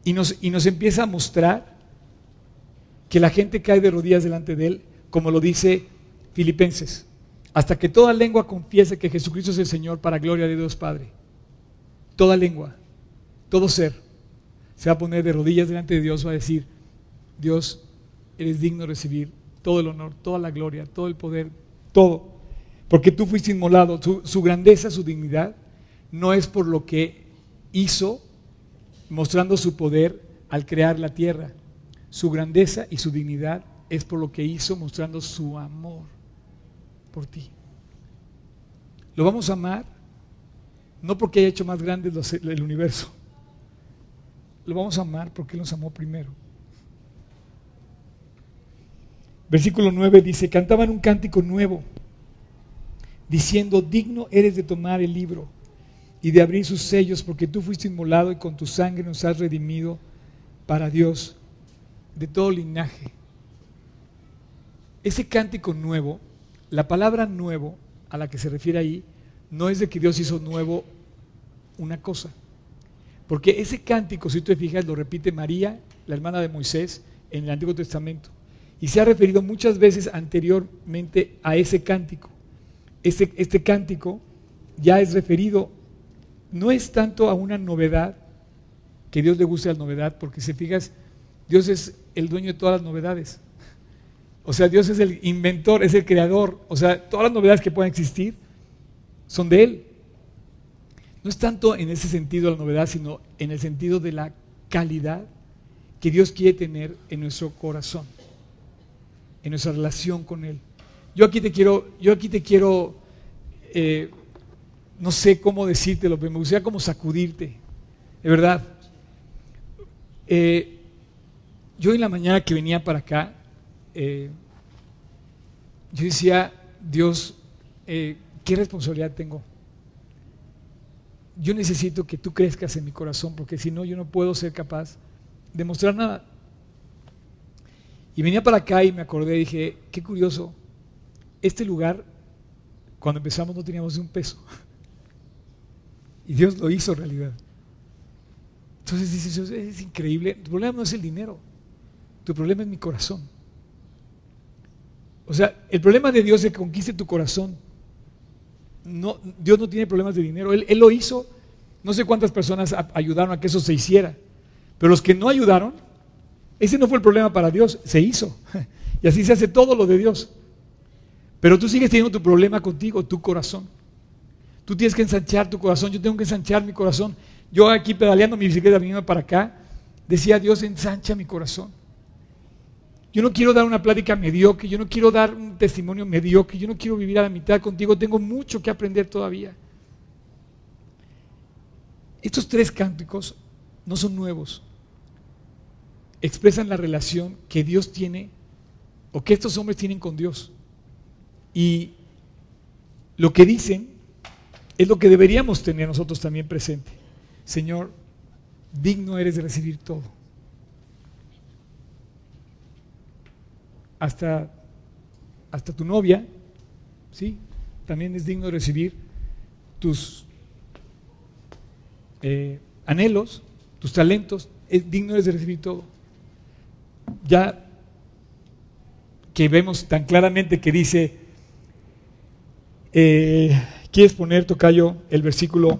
y nos, y nos empieza a mostrar que la gente cae de rodillas delante de Él, como lo dice Filipenses, hasta que toda lengua confiese que Jesucristo es el Señor para gloria de Dios Padre. Toda lengua, todo ser, se va a poner de rodillas delante de Dios, va a decir, Dios, eres digno de recibir todo el honor, toda la gloria, todo el poder, todo. Porque tú fuiste inmolado, su grandeza, su dignidad, no es por lo que hizo mostrando su poder al crear la tierra. Su grandeza y su dignidad es por lo que hizo mostrando su amor por ti. Lo vamos a amar no porque haya hecho más grande el universo. Lo vamos a amar porque Él nos amó primero. Versículo 9 dice, cantaban un cántico nuevo, diciendo, digno eres de tomar el libro y de abrir sus sellos, porque tú fuiste inmolado y con tu sangre nos has redimido para Dios de todo linaje. Ese cántico nuevo, la palabra nuevo a la que se refiere ahí, no es de que Dios hizo nuevo una cosa. Porque ese cántico, si tú te fijas, lo repite María, la hermana de Moisés, en el Antiguo Testamento. Y se ha referido muchas veces anteriormente a ese cántico. Este, este cántico ya es referido no es tanto a una novedad, que Dios le guste la novedad, porque si fijas, Dios es el dueño de todas las novedades. O sea, Dios es el inventor, es el creador. O sea, todas las novedades que puedan existir son de Él. No es tanto en ese sentido la novedad, sino en el sentido de la calidad que Dios quiere tener en nuestro corazón, en nuestra relación con Él. Yo aquí te quiero, yo aquí te quiero eh, no sé cómo decírtelo, pero me gustaría como sacudirte, de verdad. Eh, yo en la mañana que venía para acá, eh, yo decía, Dios, eh, ¿qué responsabilidad tengo? Yo necesito que tú crezcas en mi corazón, porque si no, yo no puedo ser capaz de mostrar nada. Y venía para acá y me acordé, dije, qué curioso, este lugar, cuando empezamos no teníamos un peso. Y Dios lo hizo realidad. Entonces dices, es increíble. Tu problema no es el dinero, tu problema es mi corazón. O sea, el problema de Dios es que conquiste tu corazón. Dios no tiene problemas de dinero. Él, él lo hizo. No sé cuántas personas ayudaron a que eso se hiciera. Pero los que no ayudaron, ese no fue el problema para Dios. Se hizo. Y así se hace todo lo de Dios. Pero tú sigues teniendo tu problema contigo, tu corazón. Tú tienes que ensanchar tu corazón, yo tengo que ensanchar mi corazón. Yo aquí pedaleando mi bicicleta viniendo para acá, decía Dios, ensancha mi corazón. Yo no quiero dar una plática mediocre, yo no quiero dar un testimonio mediocre, yo no quiero vivir a la mitad contigo, tengo mucho que aprender todavía. Estos tres cánticos no son nuevos, expresan la relación que Dios tiene o que estos hombres tienen con Dios. Y lo que dicen es lo que deberíamos tener nosotros también presente. Señor, digno eres de recibir todo. Hasta, hasta tu novia, ¿sí? También es digno de recibir tus eh, anhelos, tus talentos, es digno de recibir todo. Ya que vemos tan claramente que dice, eh, ¿Quieres poner, Tocayo, el versículo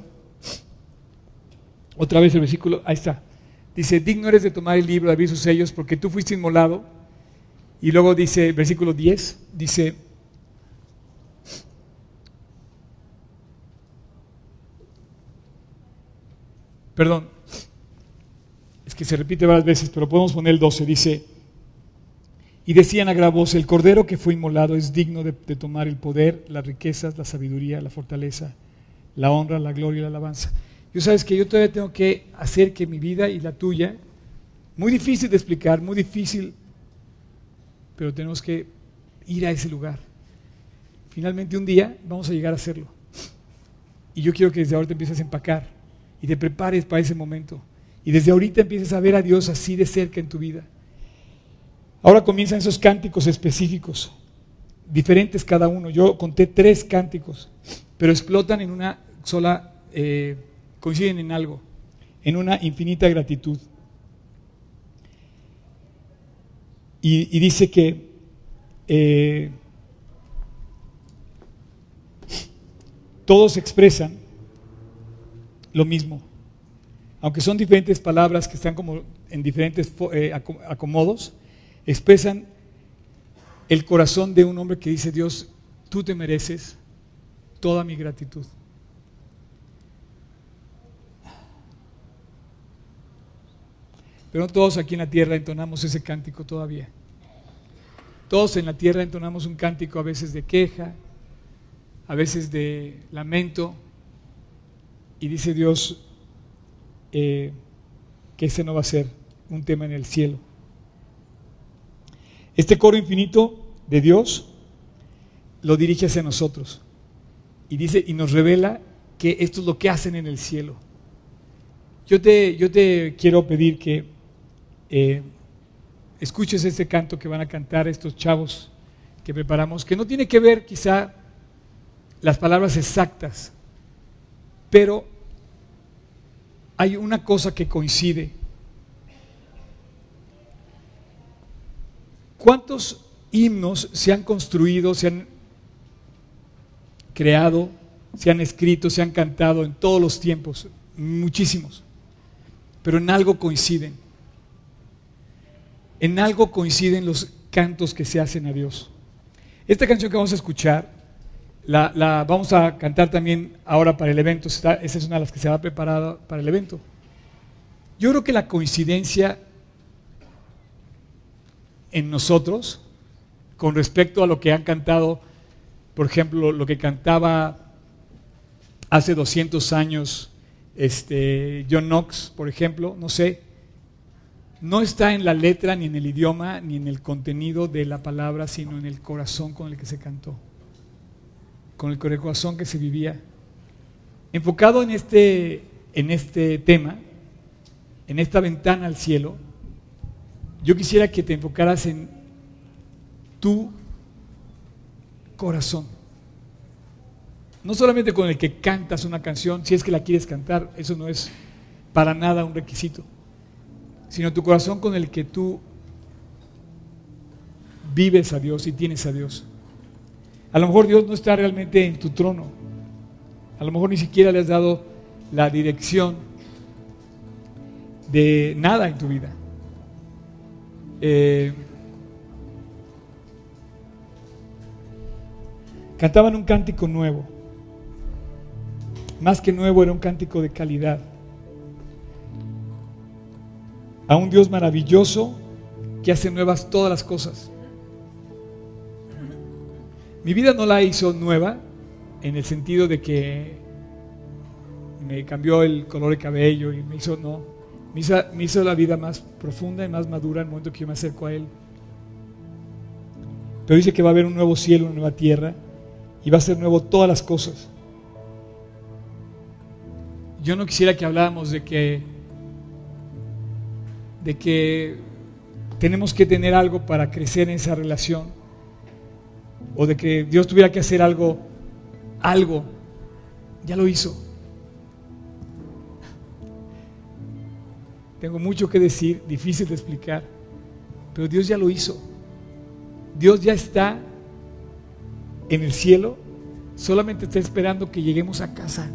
Otra vez el versículo, ahí está. Dice, digno eres de tomar el libro, de abrir sus sellos, porque tú fuiste inmolado. Y luego dice, versículo 10, dice, perdón, es que se repite varias veces, pero podemos poner el 12, dice, y decían a gran voz, el cordero que fue inmolado es digno de, de tomar el poder, las riquezas, la sabiduría, la fortaleza, la honra, la gloria y la alabanza. Yo sabes que yo todavía tengo que hacer que mi vida y la tuya, muy difícil de explicar, muy difícil, pero tenemos que ir a ese lugar. Finalmente un día vamos a llegar a hacerlo. Y yo quiero que desde ahora te empieces a empacar y te prepares para ese momento. Y desde ahorita empieces a ver a Dios así de cerca en tu vida. Ahora comienzan esos cánticos específicos, diferentes cada uno. Yo conté tres cánticos, pero explotan en una sola, eh, coinciden en algo, en una infinita gratitud. Y, dice que eh, todos expresan lo mismo. Aunque son diferentes palabras que están como en diferentes eh, acomodos, expresan el corazón de un hombre que dice, Dios, tú te mereces toda mi gratitud. Pero no todos aquí en la tierra entonamos ese cántico todavía. Todos en la tierra entonamos un cántico a veces de queja, a veces de lamento, y dice Dios eh, que ese no va a ser un tema en el cielo. Este coro infinito de Dios lo dirige hacia nosotros y dice y nos revela que esto es lo que hacen en el cielo. Yo te, yo te quiero pedir que eh, escuches este canto que van a cantar estos chavos que preparamos, que no tiene que ver quizá las palabras exactas, pero hay una cosa que coincide. ¿Cuántos himnos se han construido, se han creado, se han escrito, se han cantado en todos los tiempos? Muchísimos. Pero en algo coinciden. En algo coinciden los cantos que se hacen a Dios. Esta canción que vamos a escuchar la, vamos a cantar también ahora para el evento. esa es una de las que se va preparada para el evento. Yo creo que la coincidencia en nosotros con respecto a lo que han cantado, por ejemplo, lo que cantaba hace 200 años este, John Knox, por ejemplo, no sé, no está en la letra, ni en el idioma, ni en el contenido de la palabra, sino en el corazón con el que se cantó con el corazón que se vivía. Enfocado en este, en este tema, en esta ventana al cielo, yo quisiera que te enfocaras en tu corazón. No solamente con el que cantas una canción, si es que la quieres cantar, eso no es para nada un requisito, sino tu corazón con el que tú vives a Dios y tienes a Dios. A lo mejor Dios no está realmente en tu trono. A lo mejor ni siquiera le has dado la dirección de nada en tu vida. Eh, cantaban un cántico nuevo. Más que nuevo, era un cántico de calidad. A un Dios maravilloso que hace nuevas todas las cosas. Mi vida no la hizo nueva en el sentido de que me cambió el color de cabello y me hizo, no, me hizo, la vida más profunda y más madura en el momento que yo me acerco a Él. Pero dice que va a haber un nuevo cielo, una nueva tierra y va a ser nuevo todas las cosas. Yo no quisiera que habláramos de que de que tenemos que tener algo para crecer en esa relación o de que Dios tuviera que hacer algo, algo, ya lo hizo. Tengo mucho que decir, difícil de explicar, pero Dios ya lo hizo. Dios ya está en el cielo, solamente está esperando que lleguemos a casa.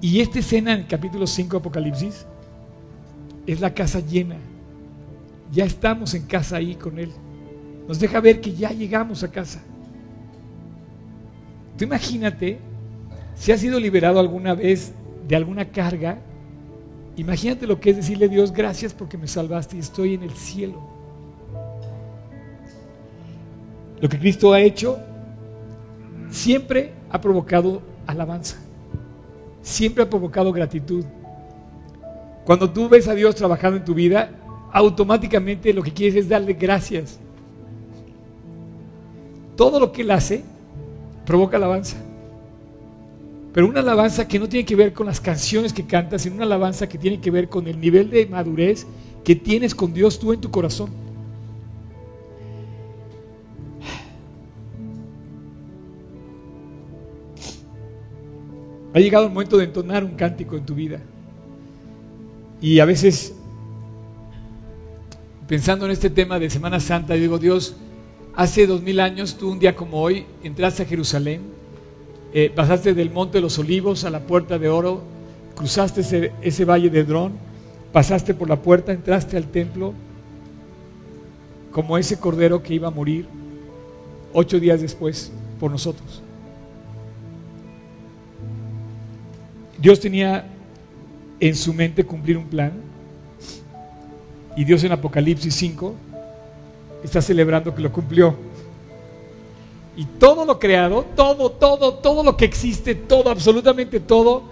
Y esta escena en el capítulo 5 de Apocalipsis es la casa llena. Ya estamos en casa ahí con Él. Nos deja ver que ya llegamos a casa. Tú imagínate si has sido liberado alguna vez de alguna carga. Imagínate lo que es decirle a Dios, gracias porque me salvaste y estoy en el cielo. Lo que Cristo ha hecho siempre ha provocado alabanza siempre ha provocado gratitud. Cuando tú ves a Dios trabajando en tu vida, automáticamente lo que quieres es darle gracias. Todo lo que Él hace provoca alabanza. Pero una alabanza que no tiene que ver con las canciones que cantas, sino una alabanza que tiene que ver con el nivel de madurez que tienes con Dios tú en tu corazón. Ha llegado el momento de entonar un cántico en tu vida. Y a veces, pensando en este tema de Semana Santa, digo, Dios, hace dos mil años, tú un día como hoy, entraste a Jerusalén, eh, pasaste del Monte de los Olivos a la Puerta de Oro, cruzaste ese, ese valle de Drón, pasaste por la puerta, entraste al templo, como ese cordero que iba a morir ocho días después por nosotros. Dios tenía en su mente cumplir un plan y Dios en Apocalipsis 5 está celebrando que lo cumplió. Y todo lo creado, todo, todo, todo lo que existe, todo, absolutamente todo,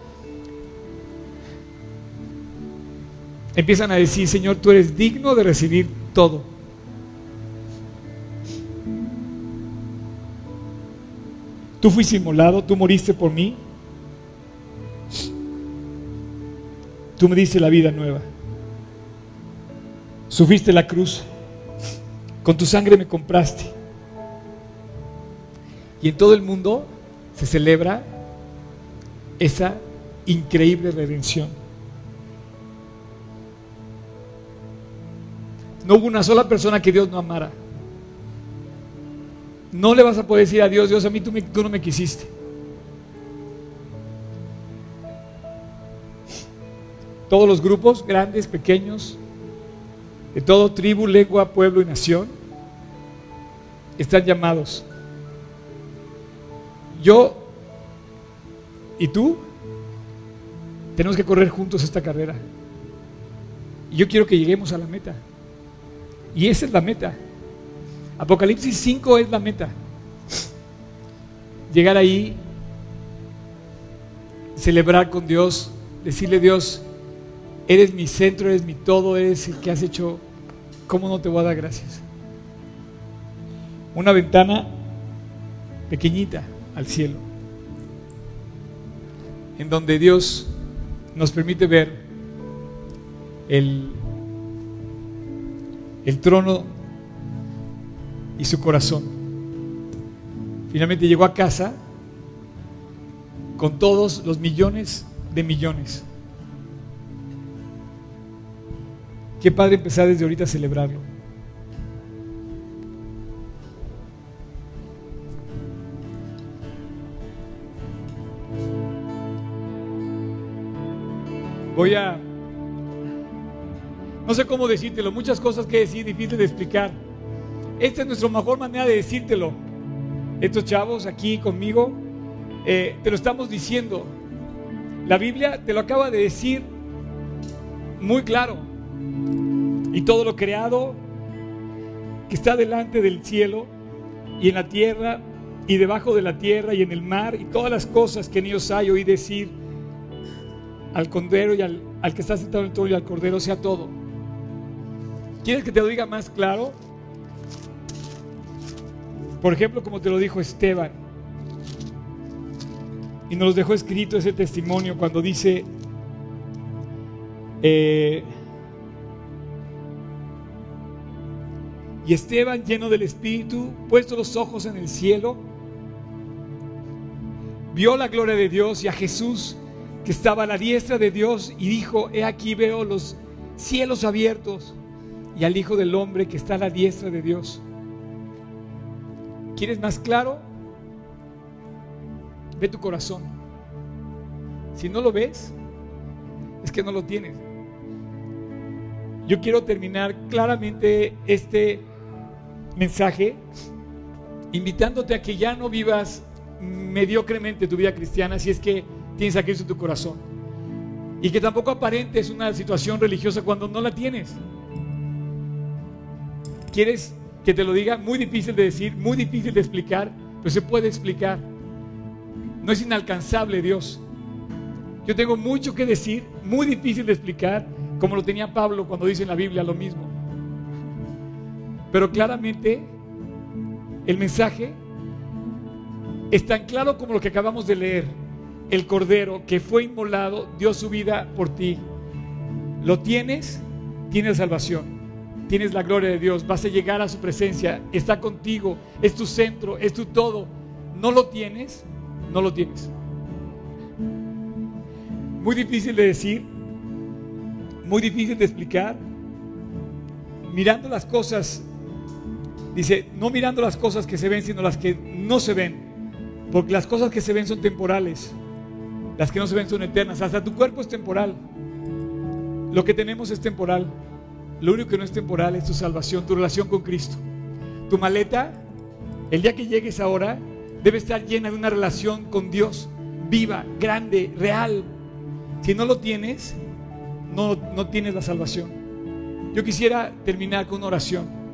empiezan a decir, Señor, tú eres digno de recibir todo. Tú fuiste inmolado, tú moriste por mí, Tú me diste la vida nueva. Sufriste la cruz. Con tu sangre me compraste. Y en todo el mundo se celebra esa increíble redención. No hubo una sola persona que Dios no amara. No le vas a poder decir a Dios, Dios, a mí tú, tú no me quisiste. Todos los grupos, grandes, pequeños, de todo tribu, lengua, pueblo y nación, están llamados. Yo y tú tenemos que correr juntos esta carrera. Y yo quiero que lleguemos a la meta. Y esa es la meta. Apocalipsis 5 es la meta. Llegar ahí, celebrar con Dios, decirle Dios, Eres mi centro, eres mi todo, eres el que has hecho. ¿Cómo no te voy a dar gracias? Una ventana pequeñita al cielo, en donde Dios nos permite ver el, el trono y su corazón. Finalmente llegó a casa con todos los millones de millones Qué padre empezar desde ahorita a celebrarlo. Voy a... No sé cómo decírtelo, muchas cosas que decir, difícil de explicar. Esta es nuestra mejor manera de decírtelo. Estos chavos aquí conmigo, eh, te lo estamos diciendo. La Biblia te lo acaba de decir muy claro y todo lo creado que está delante del cielo y en la tierra y debajo de la tierra y en el mar y todas las cosas que en ellos hay, oí decir al cordero y al, que está sentado en el trono y al cordero sea todo. ¿Quieres que te lo diga más claro? Por ejemplo, como te lo dijo Esteban, y nos dejó escrito ese testimonio cuando dice, eh, Y Esteban, lleno del Espíritu, puesto los ojos en el cielo, vio la gloria de Dios y a Jesús que estaba a la diestra de Dios y dijo, he aquí veo los cielos abiertos y al Hijo del Hombre que está a la diestra de Dios. ¿Quieres más claro? Ve tu corazón. Si no lo ves, es que no lo tienes. Yo quiero terminar claramente este mensaje invitándote a que ya no vivas mediocremente tu vida cristiana si es que tienes a en tu corazón. Y que tampoco aparentes una situación religiosa cuando no la tienes. ¿Quieres que te lo diga? Muy difícil de decir, muy difícil de explicar, pero se puede explicar. No es inalcanzable Dios. Yo tengo mucho que decir, muy difícil de explicar, como lo tenía Pablo cuando dice en la Biblia lo mismo. Pero claramente el mensaje es tan claro como lo que acabamos de leer. El Cordero que fue inmolado dio su vida por ti. Lo tienes, tienes salvación. Tienes la gloria de Dios, vas a llegar a su presencia, está contigo, es tu centro, es tu todo. No lo tienes, no lo tienes. Muy difícil de decir, muy difícil de explicar. Mirando las cosas, dice, no mirando las cosas que se ven, sino las que no se ven. Porque las cosas que se ven son temporales, las que no se ven son eternas. Hasta tu cuerpo es temporal. Lo que tenemos es temporal. Lo único que no es temporal es tu salvación, tu relación con Cristo. Tu maleta, el día que llegues ahora, debe estar llena de una relación con Dios, viva, grande, real. Si no lo tienes, no, no tienes la salvación. Yo quisiera terminar con una oración.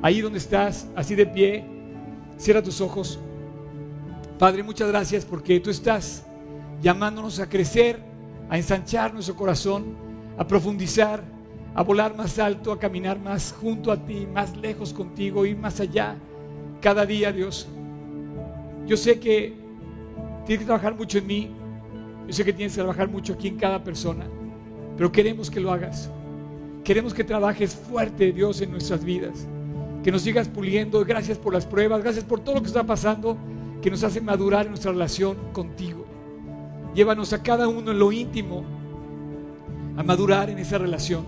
Ahí donde estás, así de pie, cierra tus ojos. Padre, muchas gracias porque tú estás llamándonos a crecer, a ensanchar nuestro corazón, a profundizar, a volar más alto, a caminar más junto a ti, más lejos contigo, ir más allá cada día, Dios. Yo sé que tienes que trabajar mucho en mí, yo sé que tienes que trabajar mucho aquí en cada persona, pero queremos que lo hagas. Queremos que trabajes fuerte, Dios, en nuestras vidas. Que nos sigas puliendo. Gracias por las pruebas, gracias por todo lo que está pasando que nos hace madurar en nuestra relación contigo. Llévanos a cada uno en lo íntimo a madurar en esa relación.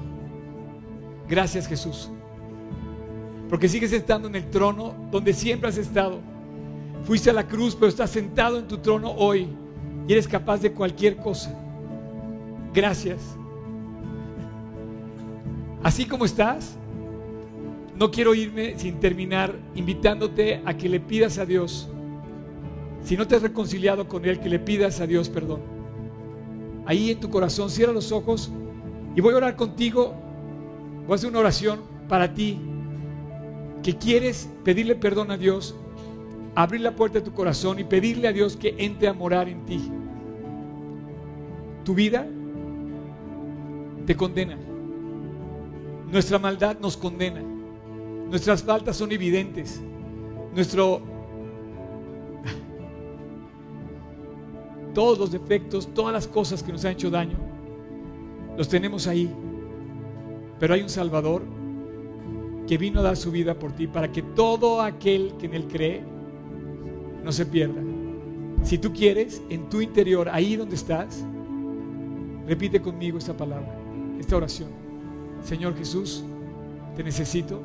Gracias Jesús. Porque sigues estando en el trono donde siempre has estado. Fuiste a la cruz, pero estás sentado en tu trono hoy y eres capaz de cualquier cosa. Gracias. Así como estás, no quiero irme sin terminar invitándote a que le pidas a Dios si no te has reconciliado con Él, que le pidas a Dios perdón. Ahí en tu corazón, cierra los ojos y voy a orar contigo. Voy a hacer una oración para ti que quieres pedirle perdón a Dios, abrir la puerta de tu corazón y pedirle a Dios que entre a morar en ti. Tu vida te condena. Nuestra maldad nos condena. Nuestras faltas son evidentes. Nuestro todos los defectos, todas las cosas que nos han hecho daño, los tenemos ahí. Pero hay un Salvador que vino a dar su vida por ti para que todo aquel que en Él cree no se pierda. Si tú quieres, en tu interior, ahí donde estás, repite conmigo esta palabra, esta oración. Señor Jesús, te necesito.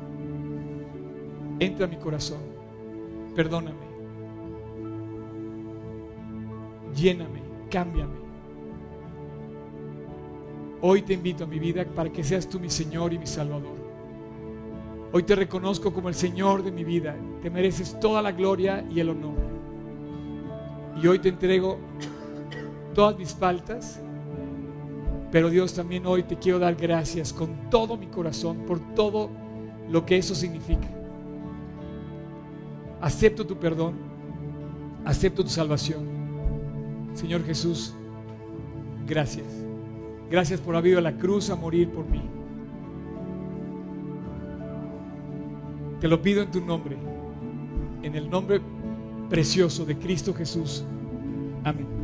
Entra a mi corazón. Perdóname. lléname, cámbiame. Hoy te invito a mi vida para que seas tú mi Señor y mi Salvador. Hoy te reconozco como el Señor de mi vida. Te mereces toda la gloria y el honor. Y hoy te entrego todas mis faltas. Pero Dios también hoy te quiero dar gracias con todo mi corazón por todo lo que eso significa. Acepto tu perdón. Acepto tu salvación. Señor Jesús, gracias. Gracias por haber ido a la cruz a morir por mí. Te lo pido en tu nombre, en el nombre precioso de Cristo Jesús. Amén.